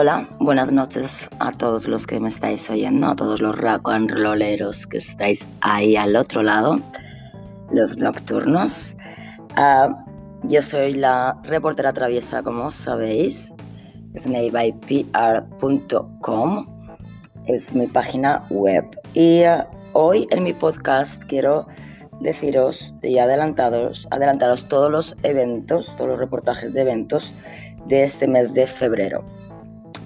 Hola, buenas noches a todos los que me estáis oyendo, a todos los rock que estáis ahí al otro lado, los nocturnos. Uh, yo soy la reportera traviesa, como sabéis, snakebypr.com, es mi página web. Y uh, hoy en mi podcast quiero deciros y adelantaros, adelantaros todos los eventos, todos los reportajes de eventos de este mes de febrero.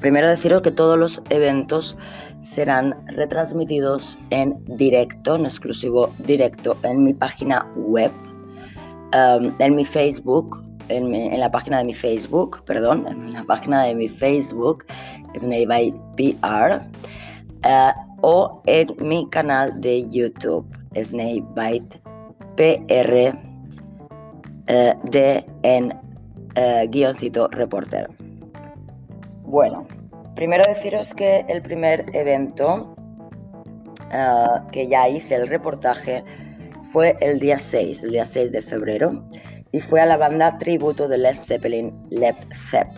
Primero deciros que todos los eventos serán retransmitidos en directo, en exclusivo directo, en mi página web, um, en mi Facebook, en, la página de mi Facebook, perdón, en la página de mi Facebook, Snakebite PR, uh, o en mi canal de YouTube, Snakebite PR, uh, de en uh, guioncito reporter. Bueno, primero deciros que el primer evento ah, que ya hice el reportaje fue el día 6, el día 6 de febrero, y fue a la banda tributo de Led Zeppelin, Led Zepp.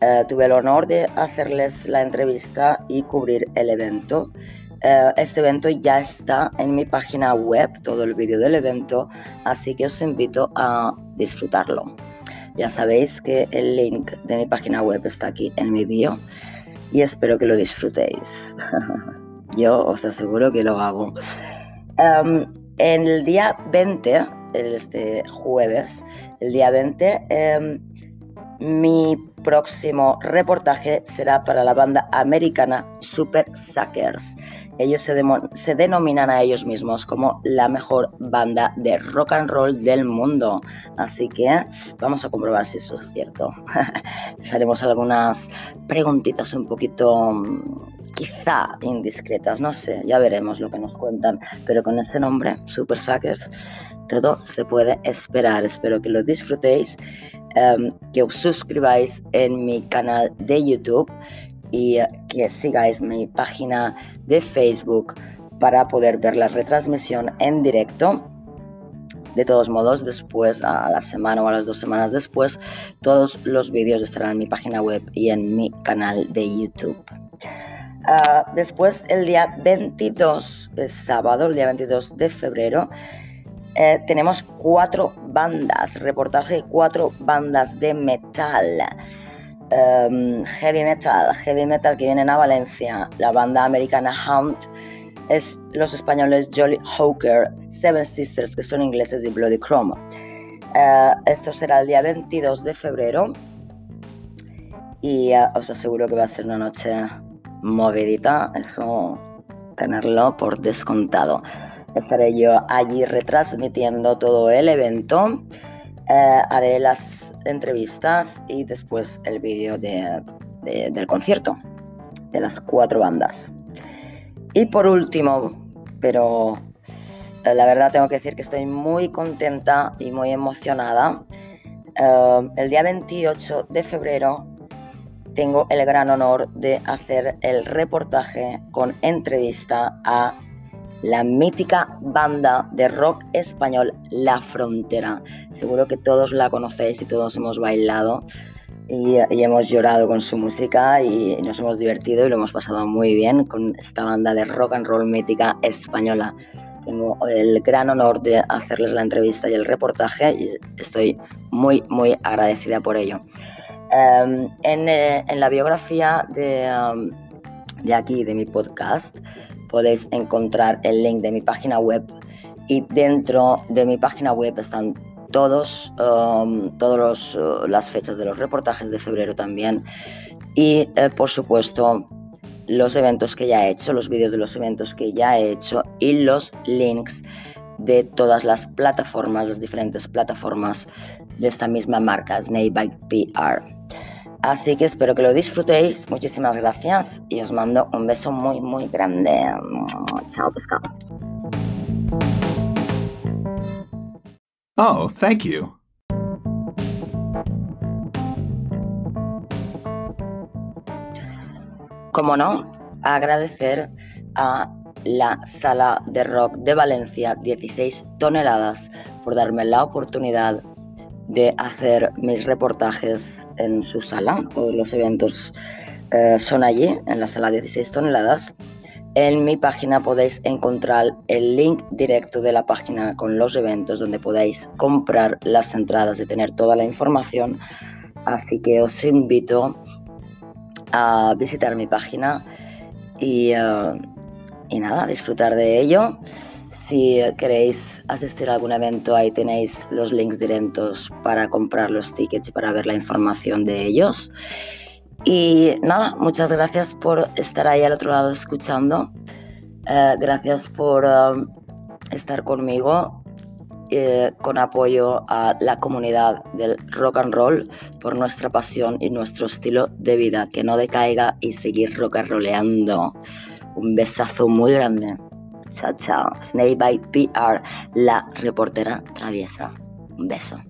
Ah, tuve el honor de hacerles la entrevista y cubrir el evento. Ah, este evento ya está en mi página web, todo el vídeo del evento, así que os invito a disfrutarlo. Ya sabéis que el link de mi página web está aquí en mi bio y espero que lo disfrutéis. Yo os aseguro que lo hago. Em, en el día 20, este jueves, el día 20, em, mi próximo reportaje será para la banda americana Super Suckers. Ellos se, denominan a ellos mismos como la mejor banda de rock and roll del mundo. Así que vamos a comprobar si eso es cierto. Les haremos algunas preguntitas un poquito quizá indiscretas, no sé, ya veremos lo que nos cuentan. Pero con ese nombre, Super Suckers, todo se puede esperar. Espero que lo disfrutéis, em, que os suscribáis en mi canal de YouTube y eh, que sigáis mi página de Facebook para poder ver la retransmisión en directo. De todos modos, después, a la semana o a las dos semanas después, todos los vídeos estarán en mi página web y en mi canal de YouTube. Ah, después, el día 22 de sábado, el día 22 de febrero, eh, tenemos cuatro bandas, reportaje de cuatro bandas de metal. Em, heavy metal, heavy metal que vienen a Valencia, la banda americana Hound, es los españoles Jolly Hawker, Seven Sisters, que son ingleses, y Bloody Chrome. Eh, esto será el día 22 de febrero y eh, os aseguro que va a ser una noche movidita, eso tenerlo por descontado. Estaré yo allí retransmitiendo todo el evento. Eh, haré las entrevistas y después el vídeo del concierto de las cuatro bandas. Y por último, pero eh, la verdad tengo que decir que estoy muy contenta y muy emocionada. Eh, el día 28 de febrero tengo el gran honor de hacer el reportaje con entrevista a la mítica banda de rock español La Frontera. Seguro que todos la conocéis y todos hemos bailado y, hemos llorado con su música y nos hemos divertido y lo hemos pasado muy bien con esta banda de rock and roll mítica española. Tengo el gran honor de hacerles la entrevista y el reportaje y estoy muy, muy agradecida por ello. Em, eh, en, la biografía de, em, de aquí, de mi podcast, podéis encontrar el link de mi página web y dentro de mi página web están todos, um, todos uh, las fechas de los reportajes de febrero también y eh, por supuesto los eventos que ya he hecho, los vídeos de los eventos que ya he hecho y los links de todas las plataformas, las diferentes plataformas de esta misma marca, Snakebite PR. Así que espero que lo disfrutéis. Muchísimas gracias y os mando un beso muy, muy grande. Chao, pescado. Oh, thank you. Como no, agradecer a la Sala de Rock de Valencia 16 toneladas por darme la oportunidad de hacer mis reportajes en su sala los eventos eh, son allí, en la sala 16 toneladas. En mi página podéis encontrar el link directo de la página con los eventos donde podéis comprar las entradas y tener toda la información. Así que os invito a visitar mi página y, uh, y nada, disfrutar de ello. Si queréis asistir a algún evento, ahí tenéis los links directos para comprar los tickets y para ver la información de ellos. Y nada, muchas gracias por estar ahí al otro lado escuchando. Eh, gracias por um, estar conmigo eh, con apoyo a la comunidad del rock and roll por nuestra pasión y nuestro estilo de vida. Que no decaiga y seguir rock and. Un besazo muy grande. Chao, chao. Snake by PR, la reportera traviesa. Un beso.